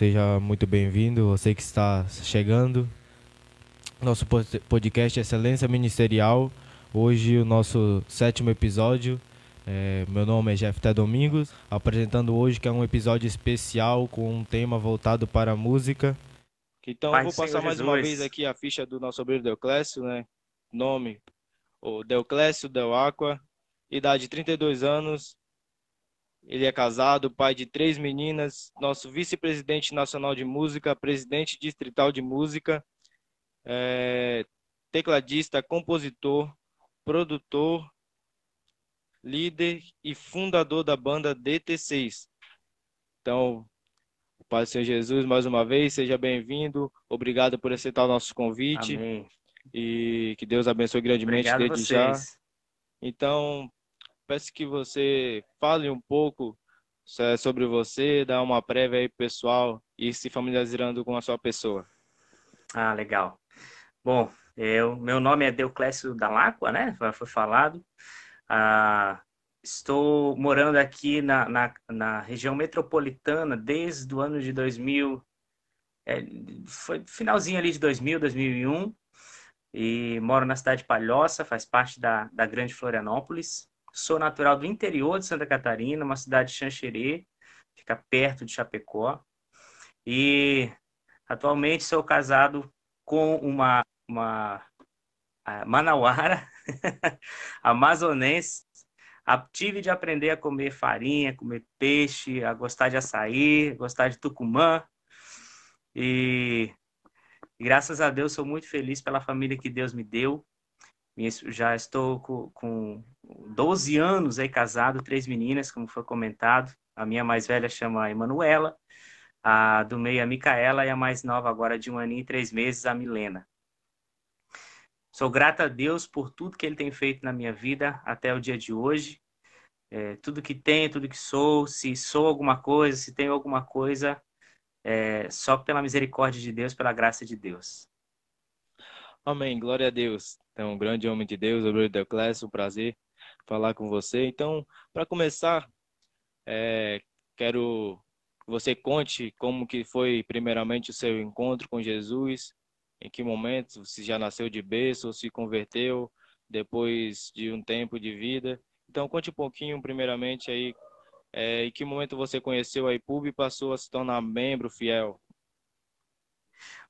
seja muito bem-vindo. Você que está chegando. Nosso podcast Excelência Ministerial. Hoje, o nosso sétimo episódio. É, meu nome é Jefté Domingos, apresentando hoje que é um episódio especial com um tema voltado para a música. Então, eu vou passar mais uma vez aqui a ficha do nosso obreiro Deoclésio, né? Nome, o Deoclésio Del Aqua, idade 32 anos, ele é casado, pai de três meninas, nosso vice-presidente nacional de música, presidente distrital de música, é, tecladista, compositor, produtor, líder e fundador da banda DT6. Então, Pai do Senhor Jesus, mais uma vez, seja bem-vindo. Obrigado por aceitar o nosso convite. Amém. E que Deus abençoe grandemente Obrigado desde vocês. já. Então, peço que você fale um pouco é, sobre você, dá uma prévia aí pessoal e se familiarizando com a sua pessoa. Ah, legal. Bom, eu, meu nome é Deoclésio Dalacqua, né? Já Foi falado. Ah, estou morando aqui na, na, na região metropolitana desde o ano de 2000, é, foi finalzinho ali de 2000, 2001, e moro na cidade de Palhoça, faz parte da, da Grande Florianópolis. Sou natural do interior de Santa Catarina, uma cidade de Xanxerê, fica perto de Chapecó. E atualmente sou casado com uma, uma manauara amazonense. Tive de aprender a comer farinha, comer peixe, a gostar de açaí, gostar de tucumã. E graças a Deus sou muito feliz pela família que Deus me deu. Já estou com, com 12 anos aí casado, três meninas, como foi comentado. A minha mais velha chama Emanuela, a do meio a Micaela e a mais nova agora de um aninho e três meses, a Milena. Sou grata a Deus por tudo que Ele tem feito na minha vida até o dia de hoje. É, tudo que tenho, tudo que sou, se sou alguma coisa, se tenho alguma coisa, é só pela misericórdia de Deus, pela graça de Deus. Amém, glória a Deus. Então, grande homem de Deus, obreiro Deoclésio, um prazer falar com você. Então, para começar, é, quero que você conte como que foi primeiramente o seu encontro com Jesus, em que momento, se já nasceu de berço ou se converteu depois de um tempo de vida. Então, conte um pouquinho primeiramente aí, é, em que momento você conheceu a IPUB e passou a se tornar membro fiel.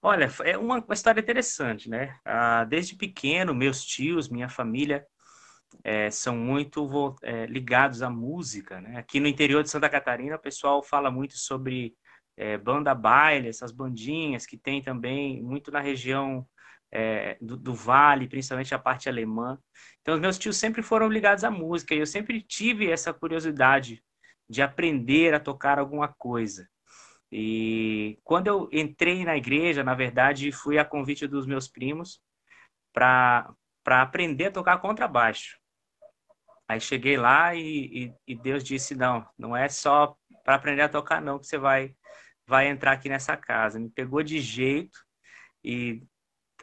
Olha, é uma, história interessante, né? Ah, desde pequeno, meus tios, minha família é, são muito é, ligados à música, né? Aqui no interior de Santa Catarina, o pessoal fala muito sobre é, banda baile, essas bandinhas que tem também muito na região é, do, do Vale, principalmente a parte alemã. Então, os meus tios sempre foram ligados à música e eu sempre tive essa curiosidade de aprender a tocar alguma coisa. E quando eu entrei na igreja, na verdade, fui a convite dos meus primos para aprender a tocar contrabaixo. Aí cheguei lá e, e, e Deus disse: não, não é só para aprender a tocar, não, que você vai, vai entrar aqui nessa casa. Me pegou de jeito e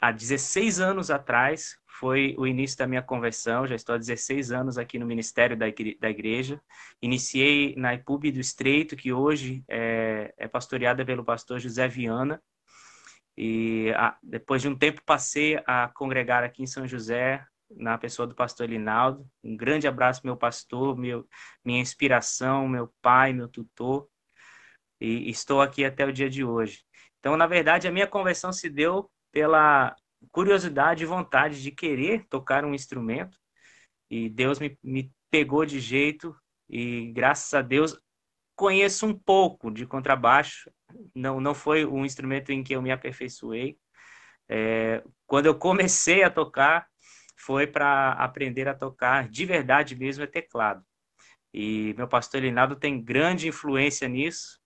há 16 anos atrás foi o início da minha conversão. Já estou há 16 anos aqui no ministério da da igreja. Iniciei na IPUB do Estreito, que hoje é, é pastoreada pelo pastor José Viana. E ah, depois de um tempo passei a congregar aqui em São José, na pessoa do pastor Linaldo. Um grande abraço, meu pastor, meu, minha inspiração, meu pai, meu tutor. E estou aqui até o dia de hoje. Então, na verdade, a minha conversão se deu pela curiosidade e vontade de querer tocar um instrumento. E Deus me, me pegou de jeito e, graças a Deus, conheço um pouco de contrabaixo. Não, não foi um instrumento em que eu me aperfeiçoei. É, quando eu comecei a tocar, foi para aprender a tocar de verdade mesmo é teclado. E meu pastor Linaldo tem grande influência nisso,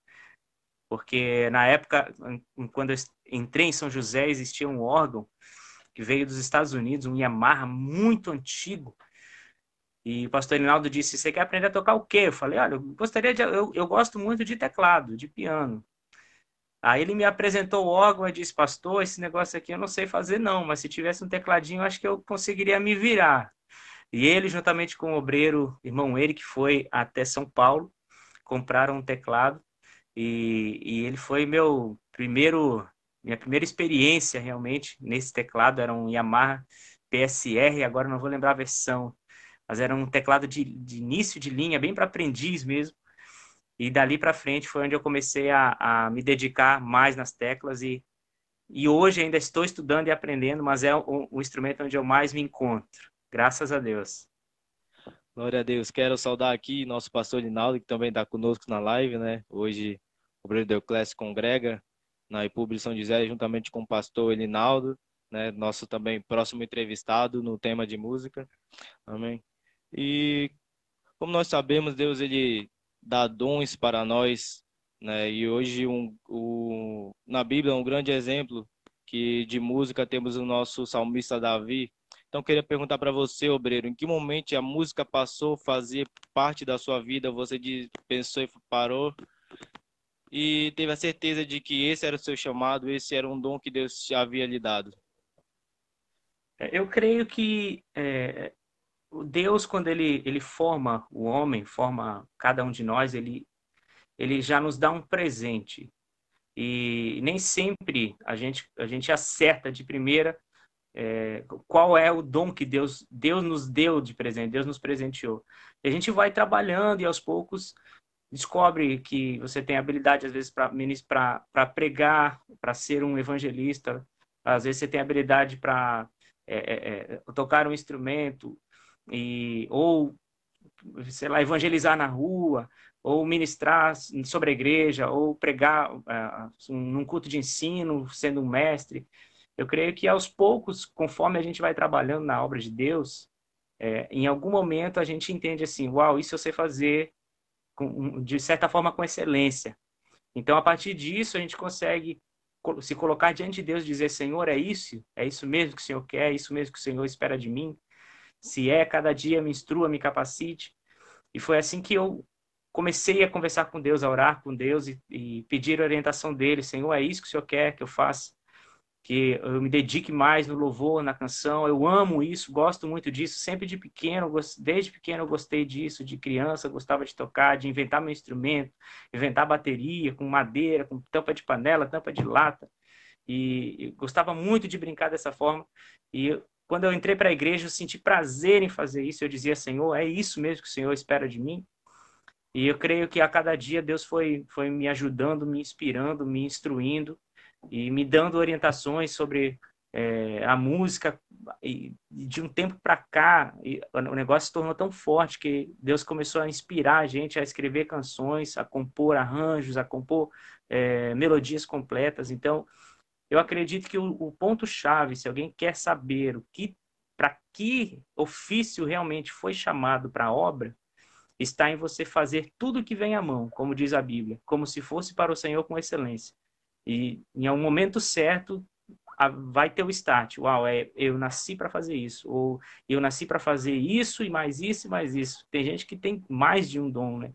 porque na época, quando eu entrei em São José, existia um órgão que veio dos Estados Unidos, um Yamaha muito antigo. E o pastor Linaldo disse: Você quer aprender a tocar o quê? Eu falei: Olha, eu gostaria de. Eu, eu gosto muito de teclado, de piano. Aí ele me apresentou o órgão e disse: Pastor, esse negócio aqui eu não sei fazer, não, mas se tivesse um tecladinho, acho que eu conseguiria me virar. E ele, juntamente com o obreiro, irmão Eric, foi até São Paulo, compraram um teclado E, e ele foi meu primeiro, minha primeira experiência realmente nesse teclado. Era um Yamaha PSR, agora não vou lembrar a versão, mas era um teclado de, de início de linha, bem para aprendiz mesmo. E dali para frente foi onde eu comecei a, a me dedicar mais nas teclas e, e hoje ainda estou estudando e aprendendo, mas é o, o instrumento onde eu mais me encontro. Graças a Deus. Glória a Deus. Quero saudar aqui nosso pastor Linaldo, que também está conosco na live, né? Hoje o Brother Deoclésio congrega na de São José, juntamente com o pastor Elinaldo, né? Nosso também próximo entrevistado no tema de música. Amém. E como nós sabemos, Deus ele dá dons para nós, né? E hoje um, o, na Bíblia um grande exemplo que de música temos o nosso salmista Davi, então, queria perguntar para você, obreiro, em que momento a música passou a fazer parte da sua vida? Você pensou e parou e teve a certeza de que esse era o seu chamado, esse era um dom que Deus havia lhe dado? É, eu creio que é, Deus, quando ele, ele forma o homem, forma cada um de nós, ele, ele já nos dá um presente. E nem sempre a gente, a gente acerta de primeira é, qual é o dom que Deus, Deus nos deu de presente, Deus nos presenteou. E a gente vai trabalhando e aos poucos descobre que você tem habilidade, às vezes, para pregar, para ser um evangelista, às vezes você tem habilidade para é, é, é, tocar um instrumento, e, ou, sei lá, evangelizar na rua, ou ministrar sobre a igreja, ou pregar uh, num culto de ensino, sendo um mestre. Eu creio que aos poucos, conforme a gente vai trabalhando na obra de Deus, é, em algum momento a gente entende assim, uau, isso eu sei fazer de certa forma com excelência. Então, a partir disso, a gente consegue se colocar diante de Deus e dizer, Senhor, é isso? É isso mesmo que o Senhor quer? É isso mesmo que o Senhor espera de mim? Se é, cada dia me instrua, me capacite. E foi assim que eu comecei a conversar com Deus, a orar com Deus e, e pedir a orientação dele. Senhor, é isso que o Senhor quer que eu faça? Que eu me dedique mais no louvor, na canção. Eu amo isso, gosto muito disso. Sempre de pequeno, desde pequeno eu gostei disso. De criança, gostava de tocar, de inventar meu instrumento, inventar bateria com madeira, com tampa de panela, tampa de lata. E, gostava muito de brincar dessa forma. E quando eu entrei para a igreja, eu senti prazer em fazer isso. Eu dizia, Senhor, é isso mesmo que o Senhor espera de mim. E eu creio que a cada dia Deus foi, foi me ajudando, me inspirando, me instruindo e me dando orientações sobre é, a música. E de um tempo para cá, o negócio se tornou tão forte que Deus começou a inspirar a gente a escrever canções, a compor arranjos, a compor é, melodias completas. Então, eu acredito que o, o ponto-chave, se alguém quer saber o que para que ofício realmente foi chamado para a obra, está em você fazer tudo que vem à mão, como diz a Bíblia, como se fosse para o Senhor com excelência. E em um momento certo vai ter o start. Uau, é, eu nasci para fazer isso. Ou eu nasci para fazer isso e mais isso e mais isso. Tem gente que tem mais de um dom, né?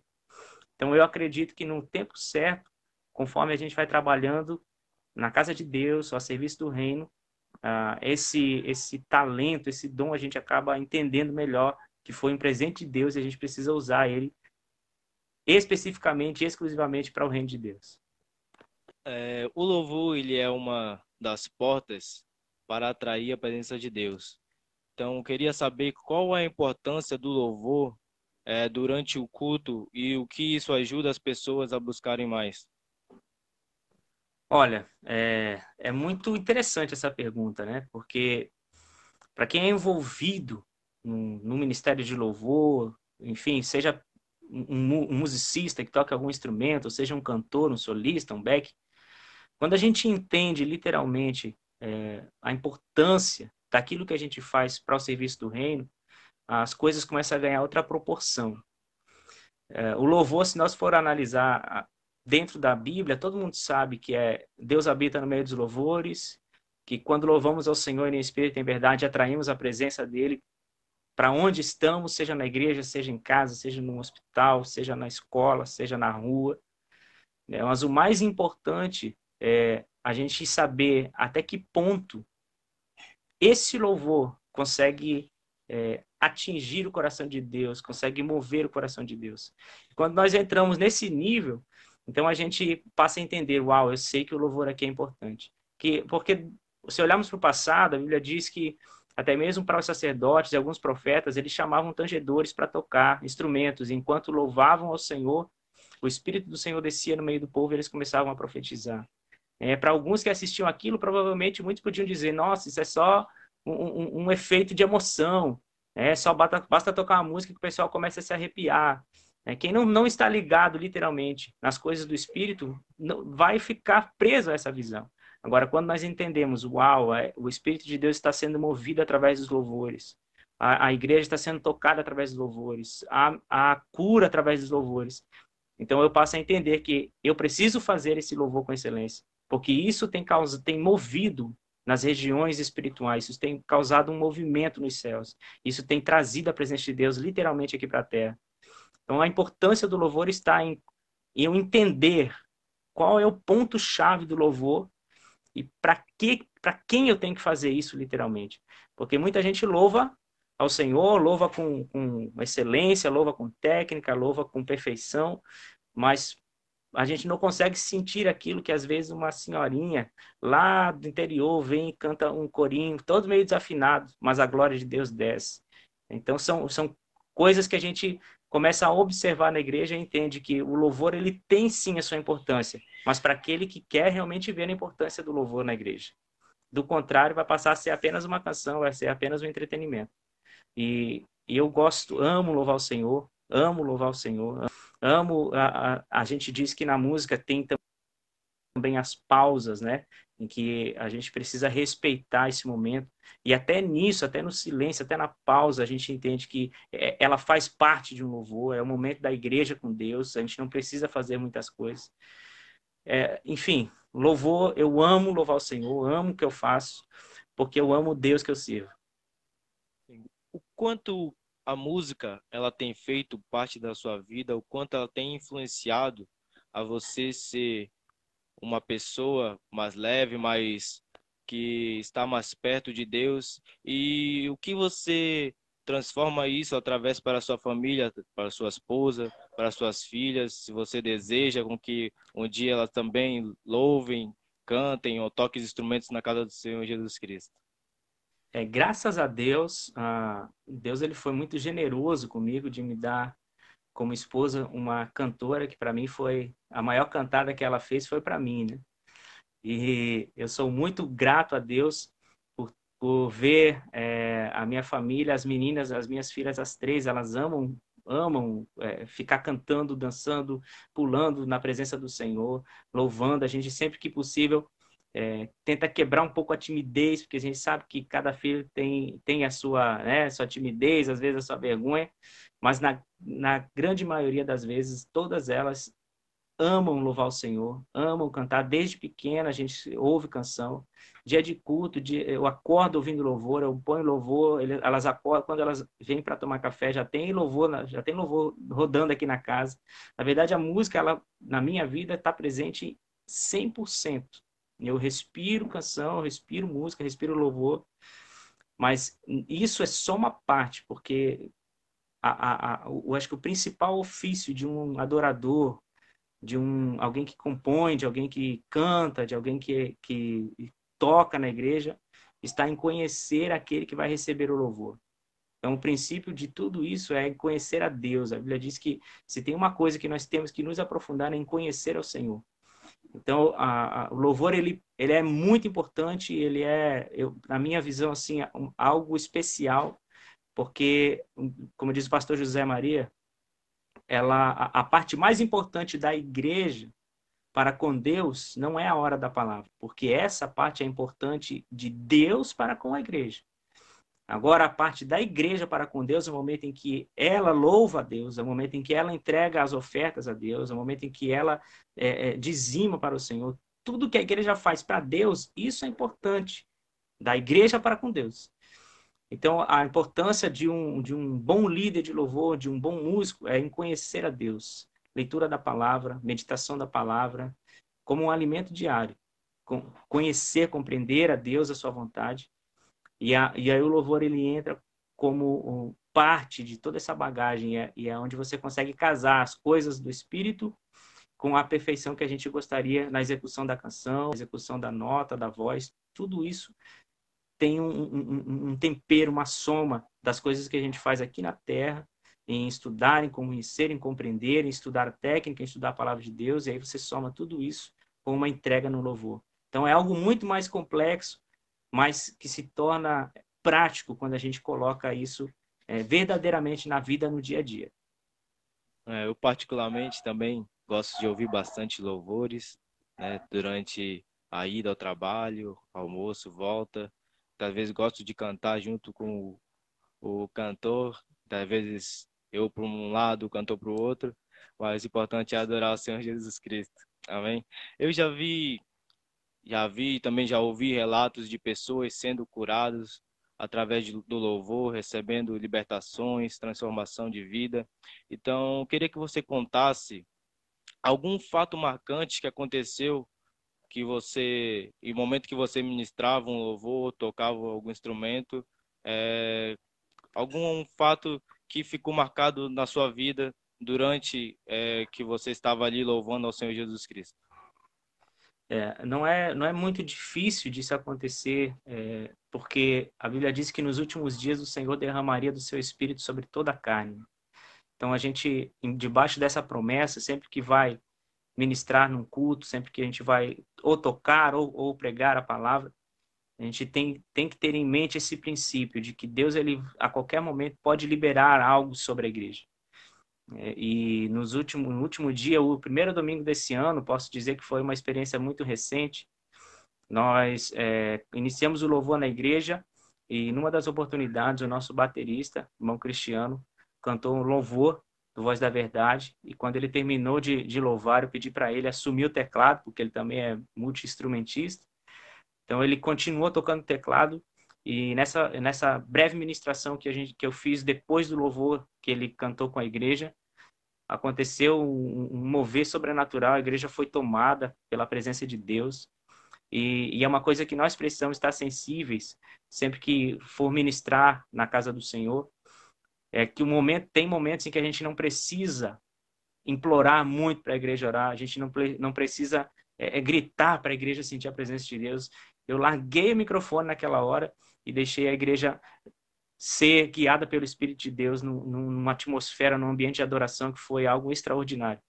Então eu acredito que no tempo certo, conforme a gente vai trabalhando na casa de Deus, a serviço do reino, uh, esse esse talento, esse dom a gente acaba entendendo melhor que foi um presente de Deus e a gente precisa usar ele especificamente, exclusivamente para o reino de Deus é, o louvor ele é uma das portas para atrair a presença de Deus. Então, queria saber qual a importância do louvor é, durante o culto e o que isso ajuda as pessoas a buscarem mais. Olha, é, é muito interessante essa pergunta, né? Porque para quem é envolvido no, no, ministério de louvor, enfim, seja um, um, musicista que toca algum instrumento, seja um cantor, um solista, um back, quando a gente entende literalmente é, a importância daquilo que a gente faz para o serviço do reino, as coisas começam a ganhar outra proporção. É, o louvor, se nós for analisar dentro da Bíblia, todo mundo sabe que é Deus habita no meio dos louvores, que quando louvamos ao Senhor em espírito e em verdade, atraímos a presença dele para onde estamos, seja na igreja, seja em casa, seja no hospital, seja na escola, seja na rua. É, mas o mais importante é, a gente saber até que ponto esse louvor consegue é, atingir o coração de Deus, consegue mover o coração de Deus. Quando nós entramos nesse nível, Então a gente passa a entender, uau, eu sei que o louvor aqui é importante. Que, porque se olharmos para o passado, a Bíblia diz que até mesmo para os sacerdotes e alguns profetas, eles chamavam tangedores para tocar instrumentos, enquanto louvavam ao Senhor, o Espírito do Senhor descia no meio do povo e eles começavam a profetizar. É, para alguns que assistiam aquilo, provavelmente muitos podiam dizer: nossa, isso é só um, um, um efeito de emoção, é só basta, basta, tocar uma música que o pessoal começa a se arrepiar. É, quem não, não está ligado literalmente nas coisas do Espírito não, vai ficar preso a essa visão. Agora, quando nós entendemos, uau, é, o Espírito de Deus está sendo movido através dos louvores, a, a igreja está sendo tocada através dos louvores, a, a cura através dos louvores. Então eu passo a entender que eu preciso fazer esse louvor com excelência, porque isso tem, causa, tem movido nas regiões espirituais, isso tem causado um movimento nos céus, isso tem trazido a presença de Deus literalmente aqui para a terra. Então a importância do louvor está em, eu entender qual é o ponto-chave do louvor e para que, para quem eu tenho que fazer isso literalmente. Porque muita gente louva ao Senhor, louva com, com excelência, louva com técnica, louva com perfeição, mas a gente não consegue sentir aquilo que às vezes uma senhorinha lá do interior vem e canta um corinho, todo meio desafinado, mas a glória de Deus desce. Então são, são coisas que a gente começa a observar na igreja e entende que o louvor ele tem sim a sua importância, mas para aquele que quer realmente ver a importância do louvor na igreja. Do contrário, vai passar a ser apenas uma canção, vai ser apenas um entretenimento. E, e eu gosto, amo louvar o Senhor, amo louvar o Senhor, amo. A, a, a gente diz que na música tem também as pausas, né? em que a gente precisa respeitar esse momento. E até nisso, até no silêncio, até na pausa, a gente entende que é, ela faz parte de um louvor, é o momento da igreja com Deus, a gente não precisa fazer muitas coisas. É, enfim, louvor, eu amo louvar o Senhor, amo o que eu faço, porque eu amo Deus que eu sirvo. O quanto a música ela tem feito parte da sua vida, o quanto ela tem influenciado a você ser uma pessoa mais leve, mais que está mais perto de Deus e o que você transforma isso através para sua família, para sua esposa, para as suas filhas, se você deseja com que um dia elas também louvem, cantem ou toquem instrumentos na casa do Senhor Jesus Cristo. É, graças a Deus, Deus ele foi muito generoso comigo de me dar como esposa uma cantora que para mim foi a maior cantada que ela fez foi para mim, né? E eu sou muito grato a Deus por, por ver é, a minha família, as meninas, as minhas filhas, as três, elas amam amam é, ficar cantando, dançando, pulando na presença do Senhor, louvando. A gente sempre que possível é, tenta quebrar um pouco a timidez, porque a gente sabe que cada filho tem, tem a sua, né, sua timidez, às vezes a sua vergonha, mas na, na grande maioria das vezes, todas elas amam louvar o Senhor, amam cantar. Desde pequena a gente ouve canção. Dia de culto, dia, eu acordo ouvindo louvor, eu ponho louvor, elas acordam, quando elas vêm para tomar café, já tem louvor, já tem louvor rodando aqui na casa. Na verdade, a música, ela, na minha vida, está presente 100%. Eu respiro canção, respiro música, respiro louvor, mas isso é só uma parte, porque a, a, a, eu acho que o principal ofício de um adorador, de um alguém que compõe, de alguém que canta, de alguém que, que toca na igreja, está em conhecer aquele que vai receber o louvor. Então, o princípio de tudo isso é conhecer a Deus. A Bíblia diz que se tem uma coisa que nós temos que nos aprofundar é em conhecer ao Senhor. Então, a, a, o louvor ele, ele é muito importante. Ele é, eu, na minha visão, assim, um, algo especial porque, como diz o pastor José Maria, ela, a, a parte mais importante da igreja para com Deus não é a hora da palavra, porque essa parte é importante de Deus para com a igreja. Agora, a parte da igreja para com Deus é o momento em que ela louva a Deus, é o momento em que ela entrega as ofertas a Deus, é o momento em que ela é, é, dizima para o Senhor. Tudo que a igreja faz para Deus, isso é importante. Da igreja para com Deus. Então, a importância de um, de um bom líder de louvor, de um bom músico, é em conhecer a Deus. Leitura da palavra, meditação da palavra, como um alimento diário. Conhecer, compreender a Deus, a sua vontade. E, a, e aí o louvor ele entra como parte de toda essa bagagem e é, e é onde você consegue casar as coisas do Espírito com a perfeição que a gente gostaria na execução da canção, execução da nota, da voz. Tudo isso tem um, um, um, tempero, uma soma das coisas que a gente faz aqui na Terra, em estudar, em conhecer, em compreender, em estudar a técnica, em estudar a palavra de Deus, e aí você soma tudo isso com uma entrega no louvor. Então é algo muito mais complexo, mas que se torna prático quando a gente coloca isso é, verdadeiramente na vida, no dia a dia. É, eu particularmente também gosto de ouvir bastante louvores né, durante a ida ao trabalho, almoço, volta. Às vezes gosto de cantar junto com o, o cantor, às vezes eu para um lado, o cantor para o outro, mas o importante é adorar o Senhor Jesus Cristo. Amém? Eu já vi, já vi, também já ouvi relatos de pessoas sendo curadas através do louvor, recebendo libertações, transformação de vida. Então, queria que você contasse algum fato marcante que aconteceu que você, em momento que você ministrava um louvor, tocava algum instrumento, é, algum fato que ficou marcado na sua vida durante é, que você estava ali louvando ao Senhor Jesus Cristo? É, não, é, não é muito difícil disso acontecer, é, porque a Bíblia diz que nos últimos dias o Senhor derramaria do seu espírito sobre toda a carne. Então a gente, debaixo dessa promessa, sempre que vai ministrar num culto, sempre que a gente vai ou tocar ou, ou pregar a palavra, a gente tem, tem que ter em mente esse princípio de que Deus, ele, a qualquer momento, pode liberar algo sobre a igreja. É, e nos últimos, no último dia, o primeiro domingo desse ano, posso dizer que foi uma experiência muito recente. Nós é, iniciamos o louvor na igreja e numa das oportunidades o nosso baterista, irmão Cristiano, cantou um louvor do Voz da Verdade e quando ele terminou de, de louvar, eu pedi para ele assumir o teclado, porque ele também é multi-instrumentista. Então ele continuou tocando teclado e nessa, nessa breve ministração que, a gente, que eu fiz depois do louvor que ele cantou com a igreja, aconteceu um, mover sobrenatural, a igreja foi tomada pela presença de Deus. E, e, é uma coisa que nós precisamos estar sensíveis sempre que for ministrar na casa do Senhor. É que o momento tem momentos em que a gente não precisa implorar muito para a igreja orar, a gente não, não precisa é, é gritar para a igreja sentir a presença de Deus. Eu larguei o microfone naquela hora e deixei a igreja ser guiada pelo Espírito de Deus numa atmosfera, num ambiente de adoração que foi algo extraordinário.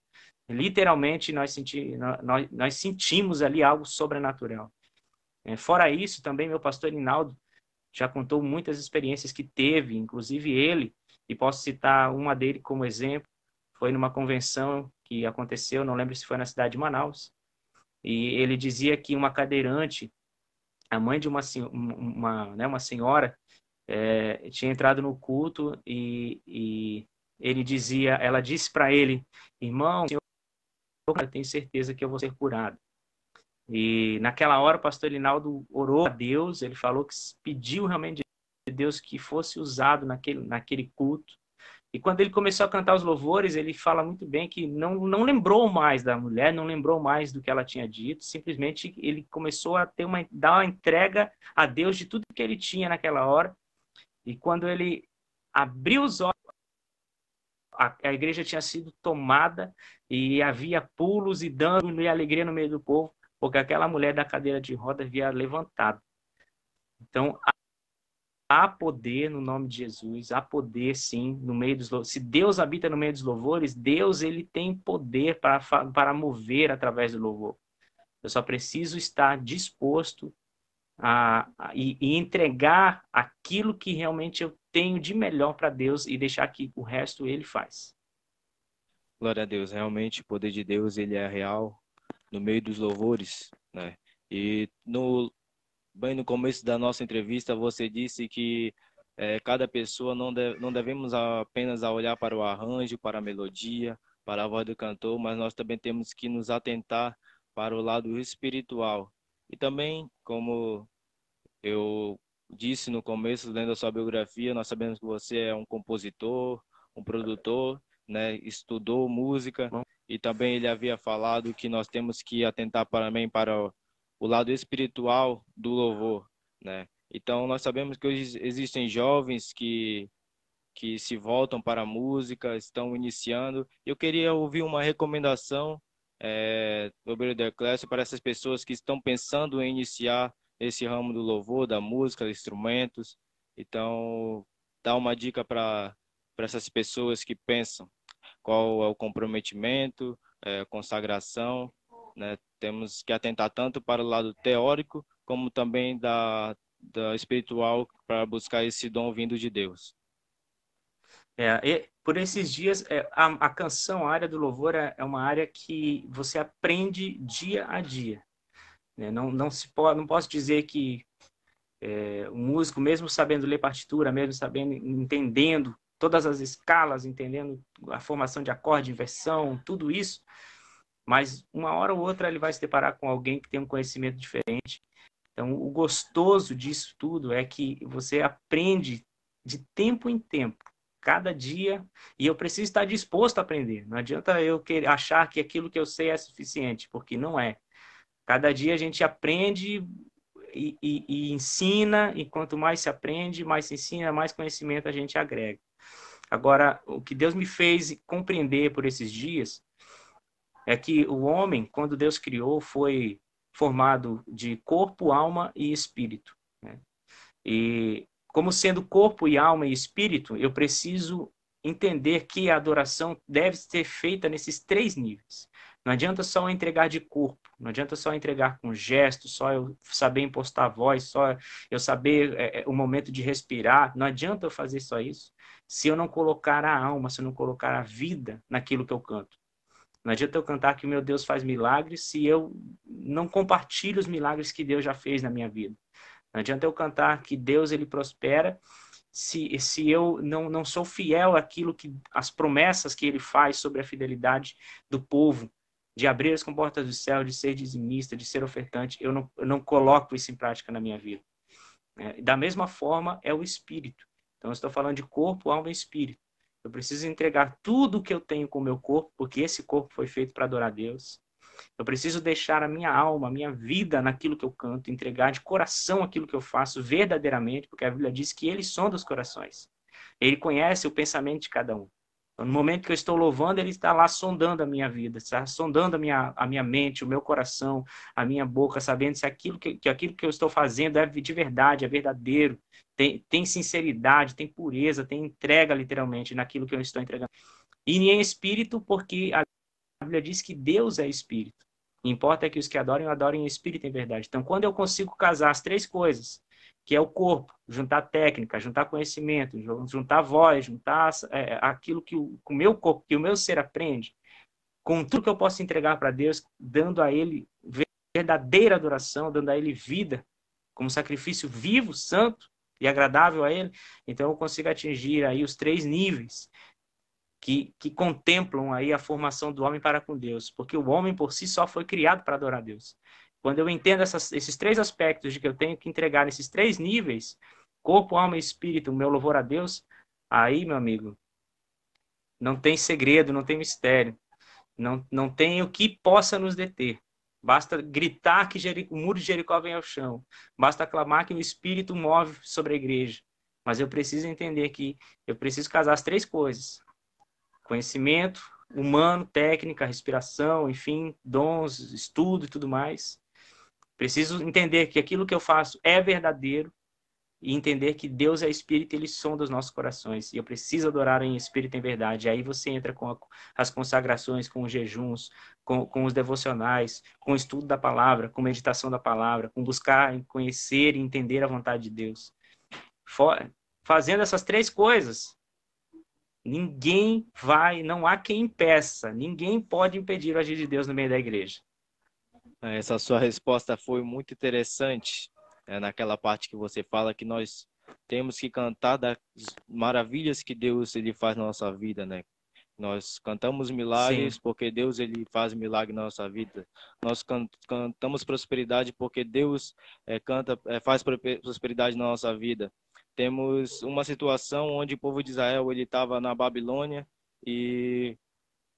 Literalmente, nós, senti, nós, nós sentimos ali algo sobrenatural. É, fora isso, também meu pastor Inaldo já contou muitas experiências que teve, inclusive ele, e posso citar uma dele como exemplo, foi numa convenção que aconteceu, não lembro se foi na cidade de Manaus, e ele dizia que uma cadeirante a mãe de uma, uma, né, uma senhora é, tinha entrado no culto e, e ele dizia, ela disse para ele, irmão, eu tenho certeza que eu vou ser curado. E naquela hora o pastor Linaldo orou a Deus, ele falou que pediu realmente de Deus que fosse usado naquele, naquele culto. E quando ele começou a cantar os louvores, ele fala muito bem que não, não lembrou mais da mulher, não lembrou mais do que ela tinha dito, simplesmente ele começou a ter uma, dar uma entrega a Deus de tudo que ele tinha naquela hora. E quando ele abriu os olhos, a, a igreja tinha sido tomada e havia pulos e danças e alegria no meio do povo, porque aquela mulher da cadeira de roda havia levantado. Então, Há poder no nome de Jesus, há poder sim no meio dos louvores. Se Deus habita no meio dos louvores, Deus ele tem poder para, para mover através do louvor. Eu só preciso estar disposto a, e, e, entregar aquilo que realmente eu tenho de melhor para Deus e deixar que o resto ele faz. Glória a Deus, realmente o poder de Deus ele é real no meio dos louvores, né? E no bem no começo da nossa entrevista, você disse que é, cada pessoa não, deve, não devemos apenas olhar para o arranjo, para a melodia, para a voz do cantor, mas nós também temos que nos atentar para o lado espiritual. E também, como eu disse no começo, lendo a sua biografia, nós sabemos que você é um compositor, um produtor, né, estudou música e também ele havia falado que nós temos que atentar também para o lado espiritual do louvor, né? Então nós sabemos que hoje existem jovens que que se voltam para a música, estão iniciando. Eu queria ouvir uma recomendação é, Obreiro da Eclésia, para essas pessoas que estão pensando em iniciar esse ramo do louvor, da música, instrumentos. Então, dá uma dica para essas pessoas que pensam qual é o comprometimento, é, consagração. Né? Temos que atentar tanto para o lado teórico, como também da, da espiritual, para buscar esse dom vindo de Deus. É, por esses dias, é, a, a, canção, a área do louvor, é, é, uma área que você aprende dia a dia. Né? Não, não, se pode, não posso dizer que é, o músico, mesmo sabendo ler partitura, mesmo sabendo, entendendo todas as escalas, entendendo a formação de acorde, inversão, tudo isso, mas uma hora ou outra ele vai se deparar com alguém que tem um conhecimento diferente. Então, o gostoso disso tudo é que você aprende de tempo em tempo cada dia e eu preciso estar disposto a aprender. Não adianta eu querer achar que aquilo que eu sei é suficiente, porque não é. Cada dia a gente aprende e, e, e ensina, e quanto mais se aprende, mais se ensina, mais conhecimento a gente agrega. Agora, o que Deus me fez compreender por esses dias é que o homem, quando Deus criou, foi formado de corpo, alma e espírito. Né? E como sendo corpo e alma e espírito, eu preciso entender que a adoração deve ser feita nesses três níveis. Não adianta só entregar de corpo, não adianta só entregar com gesto, só eu saber impostar a voz, só eu saber é, é, o momento de respirar. Não adianta eu fazer só isso se eu não colocar a alma, se eu não colocar a vida naquilo que eu canto. Não adianta eu cantar que meu Deus faz milagres se eu não compartilho os milagres que Deus já fez na minha vida. Não adianta eu cantar que Deus ele prospera se, se eu não, não sou fiel àquilo que as promessas que ele faz sobre a fidelidade do povo, de abrir as comportas do céu, de ser dizimista, de ser ofertante, eu não, eu não coloco isso em prática na minha vida. É, da mesma forma é o espírito. Então eu estou falando de corpo, alma e espírito. Eu preciso entregar tudo o que eu tenho com o meu corpo, porque esse corpo foi feito para adorar Deus. Eu preciso deixar a minha alma, a minha vida naquilo que eu canto, entregar de coração aquilo que eu faço verdadeiramente, porque a Bíblia diz que ele sonda os corações. Ele conhece o pensamento de cada um. Então, no momento que eu estou louvando, ele está lá sondando a minha vida, está sondando a minha, a minha mente, o meu coração, a minha boca, sabendo se aquilo que, que aquilo que eu estou fazendo é de verdade, é verdadeiro, tem, tem sinceridade, tem pureza, tem entrega literalmente naquilo que eu estou entregando. E em espírito, porque a a Bíblia diz que Deus é espírito. Importa é que os que adoram, adorem em espírito em verdade. Então, quando eu consigo casar as três coisas, que é o corpo, juntar técnica, juntar conhecimento, juntar voz, juntar é, aquilo que o, o meu corpo, que o meu ser aprende, com tudo que eu posso entregar para Deus, dando a Ele verdadeira adoração, dando a Ele vida, como sacrifício vivo, santo e agradável a Ele, então eu consigo atingir aí os três níveis que, que contemplam aí a formação do homem para com Deus, porque o homem por si só foi criado para adorar a Deus. Quando eu entendo essas, esses três aspectos de que eu tenho que entregar nesses três níveis, corpo, alma e espírito, meu louvor a Deus, aí, meu amigo, não tem segredo, não tem mistério, não, não tem o que possa nos deter. Basta gritar que o muro de Jericó vem ao chão. Basta clamar que o Espírito move sobre a igreja. Mas eu preciso entender que eu preciso casar as três coisas: conhecimento humano, técnica, respiração, enfim, dons, estudo e tudo mais. Preciso entender que aquilo que eu faço é verdadeiro e entender que Deus é espírito e ele sonda os nossos corações. E eu preciso adorar em espírito e em verdade. Aí você entra com as consagrações, com os jejuns, com, com os devocionais, com o estudo da palavra, com meditação da palavra, com buscar conhecer e entender a vontade de Deus. For, fazendo essas três coisas, Ninguém vai, não há quem impeça, ninguém pode impedir o agir de Deus no meio da igreja. Essa sua resposta foi muito interessante, é, naquela parte que você fala que nós temos que cantar das maravilhas que Deus ele faz na nossa vida, né? Nós cantamos milagres Sim. porque Deus ele faz milagre na nossa vida. Nós cantamos prosperidade porque Deus é, canta, é, faz prosperidade na nossa vida. Temos uma situação onde o povo de Israel ele estava na Babilônia e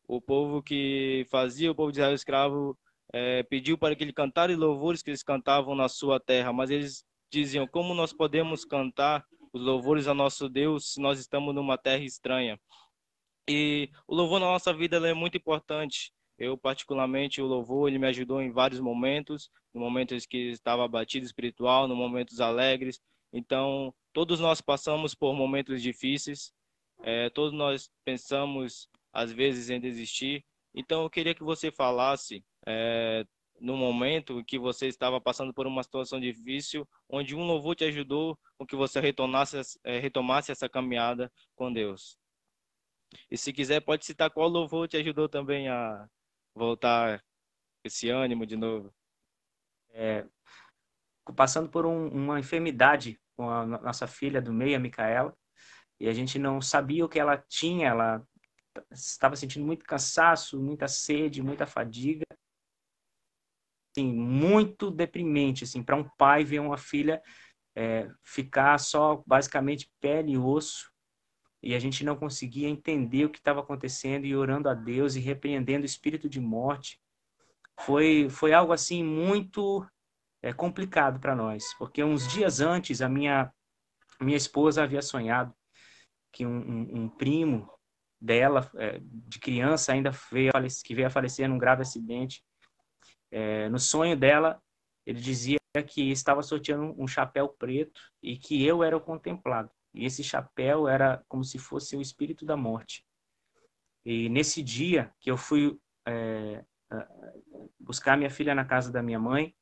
o povo que fazia o povo de Israel escravo é, pediu para que ele cantasse louvores que eles cantavam na sua terra, mas eles diziam como nós podemos cantar os louvores ao nosso Deus se nós estamos numa terra estranha. E o louvor na nossa vida é muito importante. Eu, particularmente, o louvor, ele me ajudou em vários momentos, no momentos que estava abatido espiritual, no momentos alegres. Então, todos nós passamos por momentos difíceis, é, todos nós pensamos, às vezes, em desistir. Então, eu queria que você falasse é, no momento que você estava passando por uma situação difícil, onde um louvor te ajudou com que você retomasse, é, retomasse essa caminhada com Deus. E se quiser, pode citar qual louvor te ajudou também a voltar esse ânimo de novo. É, passando por um, uma enfermidade com a nossa filha do meio, a Micaela, e a gente não sabia o que ela tinha, ela estava sentindo muito cansaço, muita sede, muita fadiga, assim, muito deprimente, assim, para um pai ver uma filha é, ficar só basicamente pele e osso e a gente não conseguia entender o que estava acontecendo e orando a Deus e repreendendo o espírito de morte. Foi, foi algo assim muito é, complicado para nós, porque uns dias antes a minha, minha esposa havia sonhado que um, um, um primo dela, é, de criança, ainda veio, que veio a falecer num grave acidente é, no sonho dela, ele dizia que estava sorteando um chapéu preto e que eu era o contemplado. E esse chapéu era como se fosse o espírito da morte. E nesse dia que eu fui é, buscar minha filha na casa da minha mãe,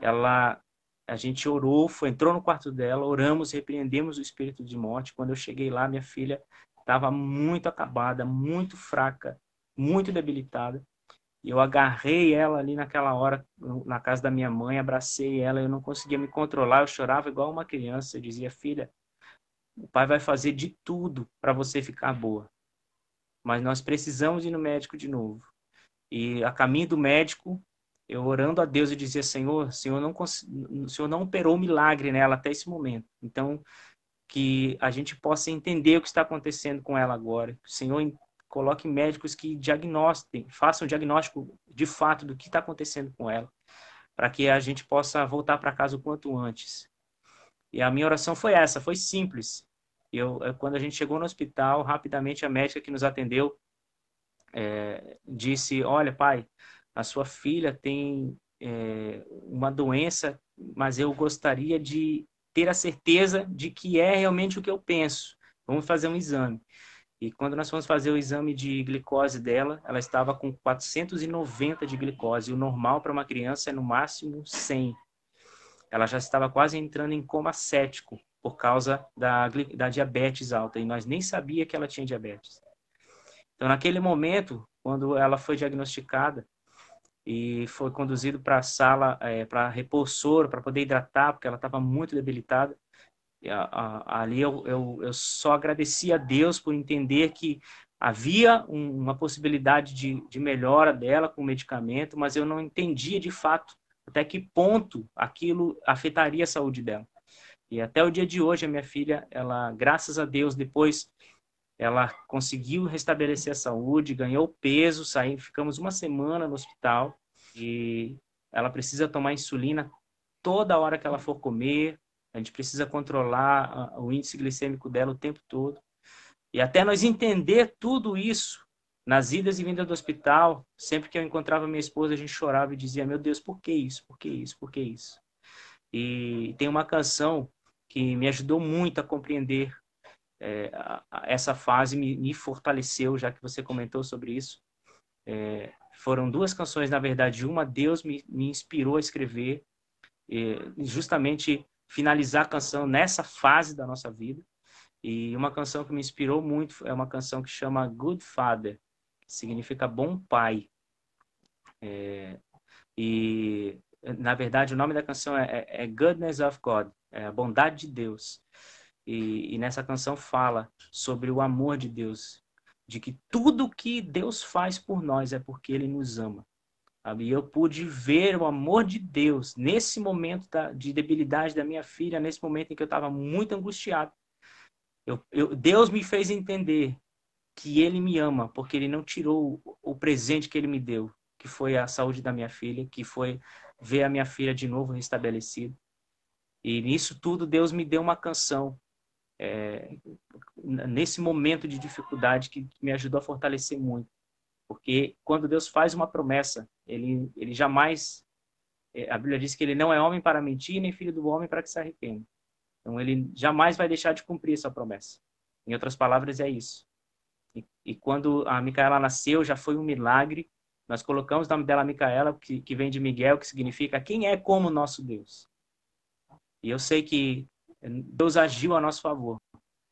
ela a gente orou, foi entrou no quarto dela, oramos, repreendemos o espírito de morte. Quando eu cheguei lá, minha filha estava muito acabada, muito fraca, muito debilitada. E eu agarrei ela ali naquela hora, na casa da minha mãe, abracei ela, eu não conseguia me controlar, eu chorava igual uma criança. Eu dizia, filha, o pai vai fazer de tudo para você ficar boa. Mas nós precisamos ir no médico de novo. E a caminho do médico, eu orando a Deus, eu dizia, Senhor, Senhor não, Senhor não operou milagre nela até esse momento. Então, que a gente possa entender o que está acontecendo com ela agora. Que o Senhor coloque médicos que diagnostiquem, façam diagnóstico de fato do que está acontecendo com ela, para que a gente possa voltar para casa o quanto antes. E a minha oração foi essa, foi simples. Eu, quando a gente chegou no hospital, rapidamente a médica que nos atendeu é, disse: Olha, pai, a sua filha tem é, uma doença, mas eu gostaria de ter a certeza de que é realmente o que eu penso. Vamos fazer um exame. E quando nós fomos fazer o exame de glicose dela, ela estava com 490 de glicose. O normal para uma criança é no máximo 100. Ela já estava quase entrando em coma cético por causa da, da diabetes alta. E nós nem sabia que ela tinha diabetes. Então, naquele momento, quando ela foi diagnosticada e foi conduzido para a sala, é, para repor soro, para poder hidratar, porque ela estava muito debilitada, ali eu, eu, eu só agradeci a Deus por entender que havia um, uma possibilidade de, de melhora dela com o medicamento, mas eu não entendia de fato até que ponto aquilo afetaria a saúde dela. E até o dia de hoje, a minha filha, ela, graças a Deus, depois ela conseguiu restabelecer a saúde, ganhou peso, saí, ficamos uma semana no hospital e ela precisa tomar insulina toda hora que ela for comer, a gente precisa controlar o índice glicêmico dela o tempo todo. E até nós entender tudo isso, nas idas e vindas do hospital, sempre que eu encontrava minha esposa, a gente chorava e dizia: Meu Deus, por que isso? Por que isso? Por que isso? E tem uma canção que me ajudou muito a compreender é, essa fase, me, me, fortaleceu, já que você comentou sobre isso. É, foram duas canções, na verdade, uma Deus me, me inspirou a escrever, justamente finalizar a canção nessa fase da nossa vida. E uma canção que me inspirou muito é uma canção que chama Good Father, que significa bom pai. É, e, na verdade, o nome da canção é, é, é Goodness of God, é a bondade de Deus. E, e nessa canção fala sobre o amor de Deus, de que tudo que Deus faz por nós é porque Ele nos ama. E eu pude ver o amor de Deus nesse momento da, de debilidade da minha filha, nesse momento em que eu estava muito angustiado. Eu, eu, Deus me fez entender que Ele me ama, porque Ele não tirou o, o presente que Ele me deu, que foi a saúde da minha filha, que foi ver a minha filha de novo restabelecida. E nisso tudo, Deus me deu uma canção, é, nesse momento de dificuldade, que me ajudou a fortalecer muito Porque quando Deus faz uma promessa, ele, ele jamais. É, a Bíblia diz que ele não é homem para mentir, nem filho do homem para que se arrependa. Então, ele jamais vai deixar de cumprir essa promessa. Em outras palavras, é isso. E, e quando a Micaela nasceu, já foi um milagre. Nós colocamos o nome dela Micaela, que, que vem de Miguel, que significa quem é como nosso Deus. E eu sei que Deus agiu a nosso favor.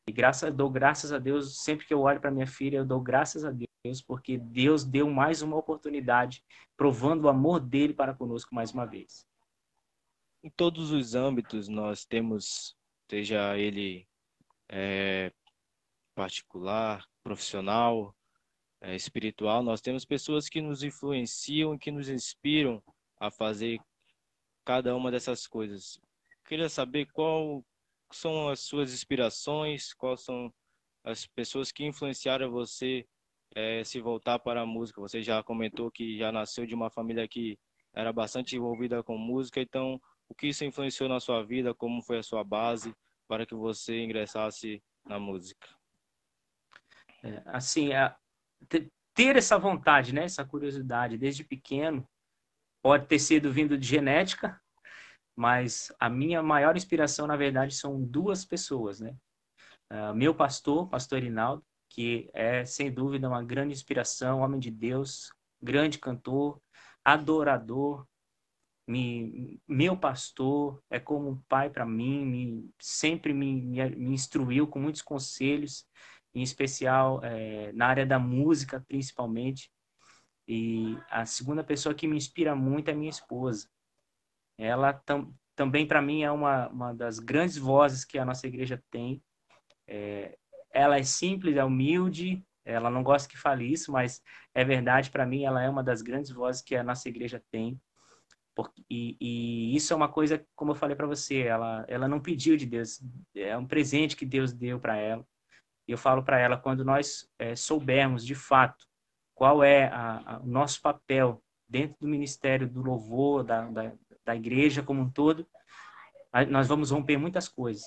E graças, dou graças a Deus, sempre que eu olho para minha filha, eu dou graças a Deus, porque Deus deu mais uma oportunidade, provando o amor dele para conosco mais uma vez. Em todos os âmbitos nós temos, seja ele é, particular, profissional, é, espiritual, nós temos pessoas que nos influenciam, que nos inspiram a fazer cada uma dessas coisas. Queria saber qual são as suas inspirações, quais são as pessoas que influenciaram você é, se voltar para a música. Você já comentou que já nasceu de uma família que era bastante envolvida com música, então o que isso influenciou na sua vida, como foi a sua base para que você ingressasse na música? É, assim, a, ter essa vontade, né, essa curiosidade desde pequeno, pode ter sido vindo de genética, mas a minha maior inspiração, na verdade, são duas pessoas, né? Uh, meu pastor, pastor Rinaldo, que é, sem dúvida, uma grande inspiração, homem de Deus, grande cantor, adorador, me, meu pastor é como um pai para mim, me, sempre me, me, me, instruiu com muitos conselhos, em especial é, na área da música, principalmente. E a segunda pessoa que me inspira muito é minha esposa. Ela tam, também, para mim, é uma, uma das grandes vozes que a nossa igreja tem. É, ela é simples, é humilde, ela não gosta que fale isso, mas é verdade, para mim, ela é uma das grandes vozes que a nossa igreja tem. E, e, isso é uma coisa, como eu falei para você, ela, ela não pediu de Deus, é um presente que Deus deu para ela. E eu falo para ela, quando nós é, soubermos de fato qual é a, a, o nosso papel dentro do ministério do louvor, da, da, da igreja como um todo, nós vamos romper muitas coisas.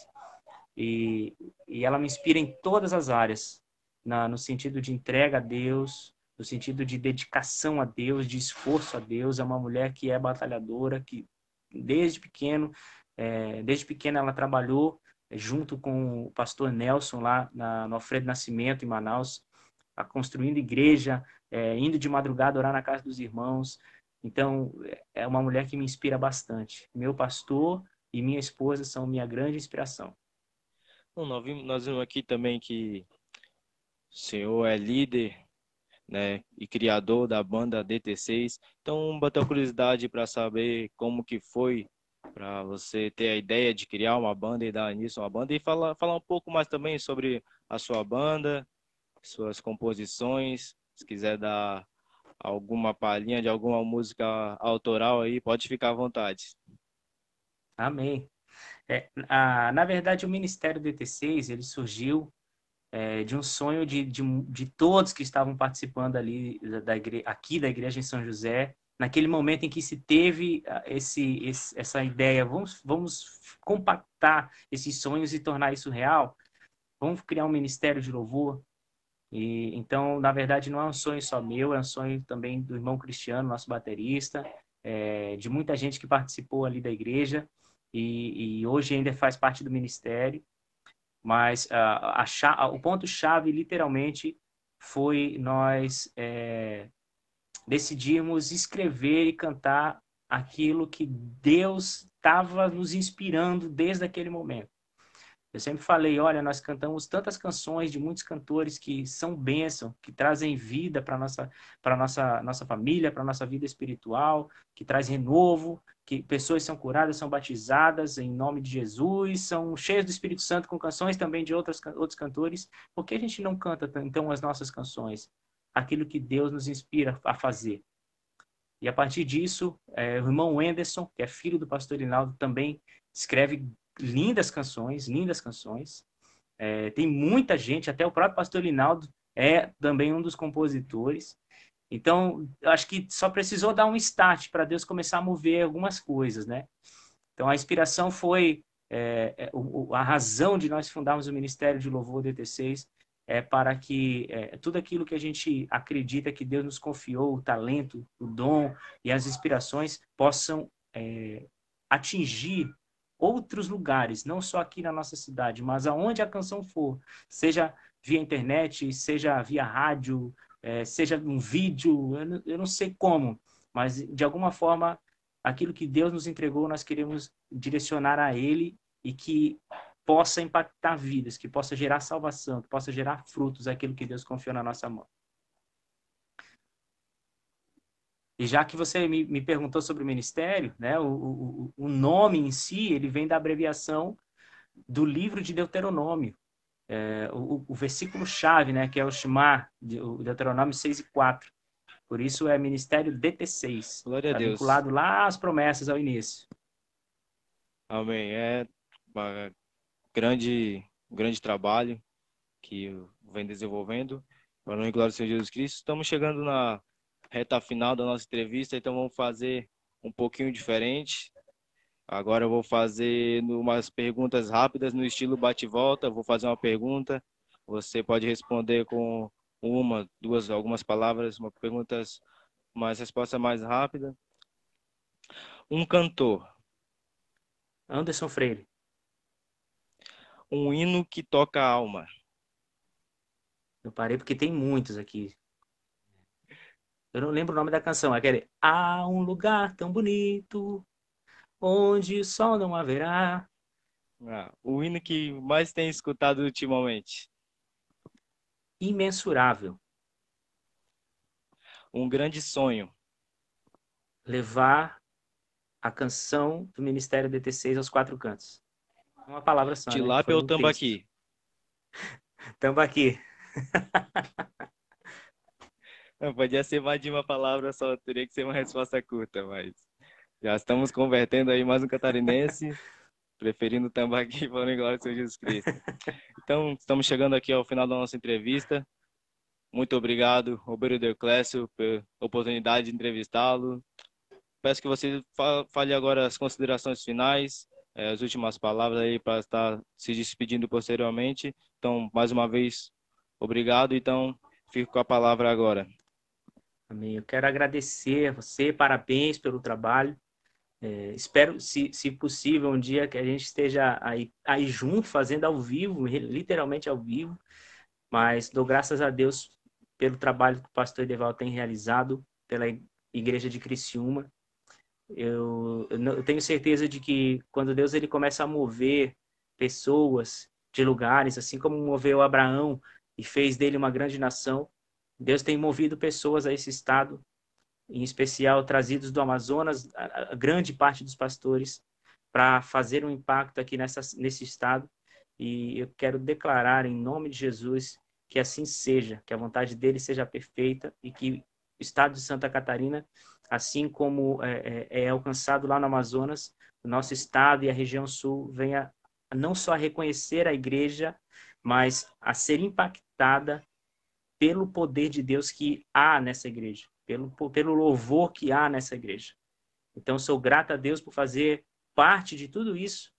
E, e ela me inspira em todas as áreas, na, no sentido de entrega a Deus, no sentido de dedicação a Deus, de esforço a Deus. É uma mulher que é batalhadora, que desde pequeno, é, desde pequena ela trabalhou é, junto com o pastor Nelson lá na, no Alfredo Nascimento, em Manaus, a, construindo igreja, é, indo de madrugada orar na casa dos irmãos. Então, é uma mulher que me inspira bastante. Meu pastor e minha esposa são minha grande inspiração. Bom, nós, vimos, nós vimos aqui também que o senhor é líder né, e criador da banda DT6. Então, bateu curiosidade para saber como que foi para você ter a ideia de criar uma banda e dar início a uma banda e falar, falar um pouco mais também sobre a sua banda, suas composições, se quiser dar alguma palhinha de alguma música autoral aí, pode ficar à vontade. Amém. É, a, na verdade, o Ministério DT6 ele surgiu é, de um sonho de, de, de, todos que estavam participando ali da, da igre... aqui da igreja em São José, naquele momento em que se teve esse, esse, essa ideia, vamos, vamos compactar esses sonhos e tornar isso real, vamos criar um ministério de louvor. E então, na verdade, não é um sonho só meu, é um sonho também do irmão Cristiano, nosso baterista, é, de muita gente que participou ali da igreja e, e hoje ainda faz parte do ministério. Mas a, o ponto-chave, literalmente, foi nós é, decidirmos escrever e cantar aquilo que Deus estava nos inspirando desde aquele momento. Eu sempre falei, olha, nós cantamos tantas canções de muitos cantores que são bênção, que trazem vida para nossa para nossa nossa família, para nossa vida espiritual, que traz renovo, que pessoas são curadas, são batizadas em nome de Jesus, são cheias do Espírito Santo com canções também de outros outros cantores. Por que a gente não canta então as nossas canções? Aquilo que Deus nos inspira a fazer. E a partir disso, é, o irmão Wenderson, que é filho do pastor Rinaldo, também escreve lindas canções, lindas canções. É, tem muita gente, até o próprio Pastor Linaldo é também um dos compositores. Então, acho que só precisou dar um start para Deus começar a mover algumas coisas, né? Então, a inspiração foi é, é, a razão de nós fundarmos o Ministério de Louvor DT6 é para que é, tudo aquilo que a gente acredita que Deus nos confiou, o talento, o dom e as inspirações possam é, atingir outros lugares, não só aqui na nossa cidade, mas aonde a canção for, seja via internet, seja via rádio, é, seja um vídeo, eu não, eu não sei como, mas de alguma forma aquilo que Deus nos entregou nós queremos direcionar a Ele e que possa impactar vidas, que possa gerar salvação, que possa gerar frutos aquilo que Deus confiou na nossa mão. E já que você me, me perguntou sobre o ministério, né, o, o, o nome em si, ele vem da abreviação do livro de Deuteronômio. É, o, o versículo-chave, né, que é o Shema, o Deuteronômio 6 e 4. Por isso é ministério DT6. Glória tá a Deus. vinculado lá às promessas ao início. Amém. É uma grande, um grande trabalho que vem desenvolvendo. Para o glória do Senhor Jesus Cristo. Estamos chegando na reta final da nossa entrevista, então vamos fazer um pouquinho diferente. Agora eu vou fazer umas perguntas rápidas no estilo bate-volta. Vou fazer uma pergunta, você pode responder com uma, duas, algumas palavras, uma perguntas, mais resposta mais rápida. Um cantor. Anderson Freire. Um hino que toca a alma. Eu parei porque tem muitos aqui. Eu não lembro o nome da canção. É aquele Há um lugar tão bonito onde o sol não haverá. Ah, o hino que mais tem escutado ultimamente. Imensurável. Um grande sonho. Levar a canção do Ministério DT6 aos quatro cantos. Uma palavra só. Tilápia né? ou tambaqui? tambaqui. Não, podia ser mais de uma palavra só, teria que ser uma resposta curta, mas já estamos convertendo aí mais um catarinense, preferindo tambaqui para glória do Senhor Jesus Cristo. Então, estamos chegando aqui ao final da nossa entrevista. Muito obrigado, Roberto Deoclésio, pela oportunidade de entrevistá-lo. Peço que você fale agora as considerações finais, eh, as últimas palavras aí para estar se despedindo posteriormente. Então, mais uma vez, obrigado. Então, fico com a palavra agora. Amém. Eu quero agradecer a você, parabéns pelo trabalho. É, espero, se, se possível, um dia que a gente esteja aí, aí junto, fazendo ao vivo, literalmente ao vivo. Mas dou graças a Deus pelo trabalho que o pastor Edeval tem realizado pela Igreja de Criciúma. Eu, eu tenho certeza de que quando Deus ele começa a mover pessoas de lugares, assim como moveu Abraão e fez dele uma grande nação, Deus tem movido pessoas a esse estado, em especial trazidos do Amazonas, a, grande parte dos pastores, para fazer um impacto aqui nessa, nesse estado. E eu quero declarar em nome de Jesus que assim seja, que a vontade dele seja perfeita e que o estado de Santa Catarina, assim como é, é, é alcançado lá no Amazonas, o nosso estado e a região sul venha não só a reconhecer a igreja, mas a ser impactada pelo poder de Deus que há nessa igreja, pelo, pelo louvor que há nessa igreja. Então, sou grato a Deus por fazer parte de tudo isso.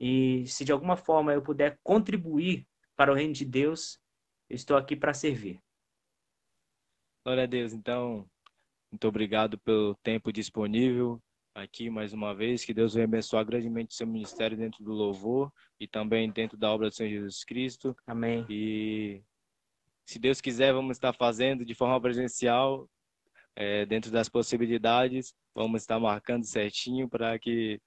E se de alguma forma eu puder contribuir para o reino de Deus, eu estou aqui para servir. Glória a Deus. Então, muito obrigado pelo tempo disponível aqui mais uma vez. Que Deus venha abençoar grandemente o seu ministério dentro do louvor e também dentro da obra do Senhor Jesus Cristo. Amém. E se Deus quiser, vamos estar fazendo de forma presencial, é, dentro das possibilidades. Vamos estar marcando certinho para que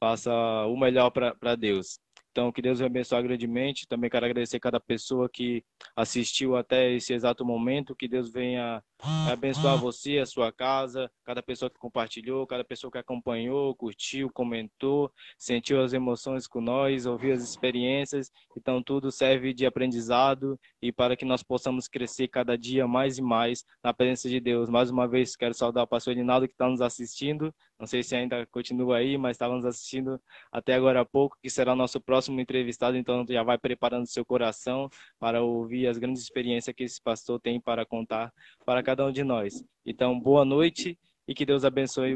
faça o melhor para Deus. Então, que Deus abençoe grandemente. Também quero agradecer cada pessoa que assistiu até esse exato momento. Que Deus venha abençoar você, a sua casa, cada pessoa que compartilhou, cada pessoa que acompanhou, curtiu, comentou, sentiu as emoções com nós, ouviu as experiências. Então, tudo serve de aprendizado e para que nós possamos crescer cada dia mais e mais na presença de Deus. Mais uma vez, quero saudar o pastor Edinaldo que está nos assistindo. Não sei se ainda continua aí, mas estava nos assistindo até agora há pouco, que será nosso próximo entrevistado. Então, já vai preparando seu coração para ouvir as grandes experiências que esse pastor tem para contar para cada um de nós. Então, boa noite e que Deus abençoe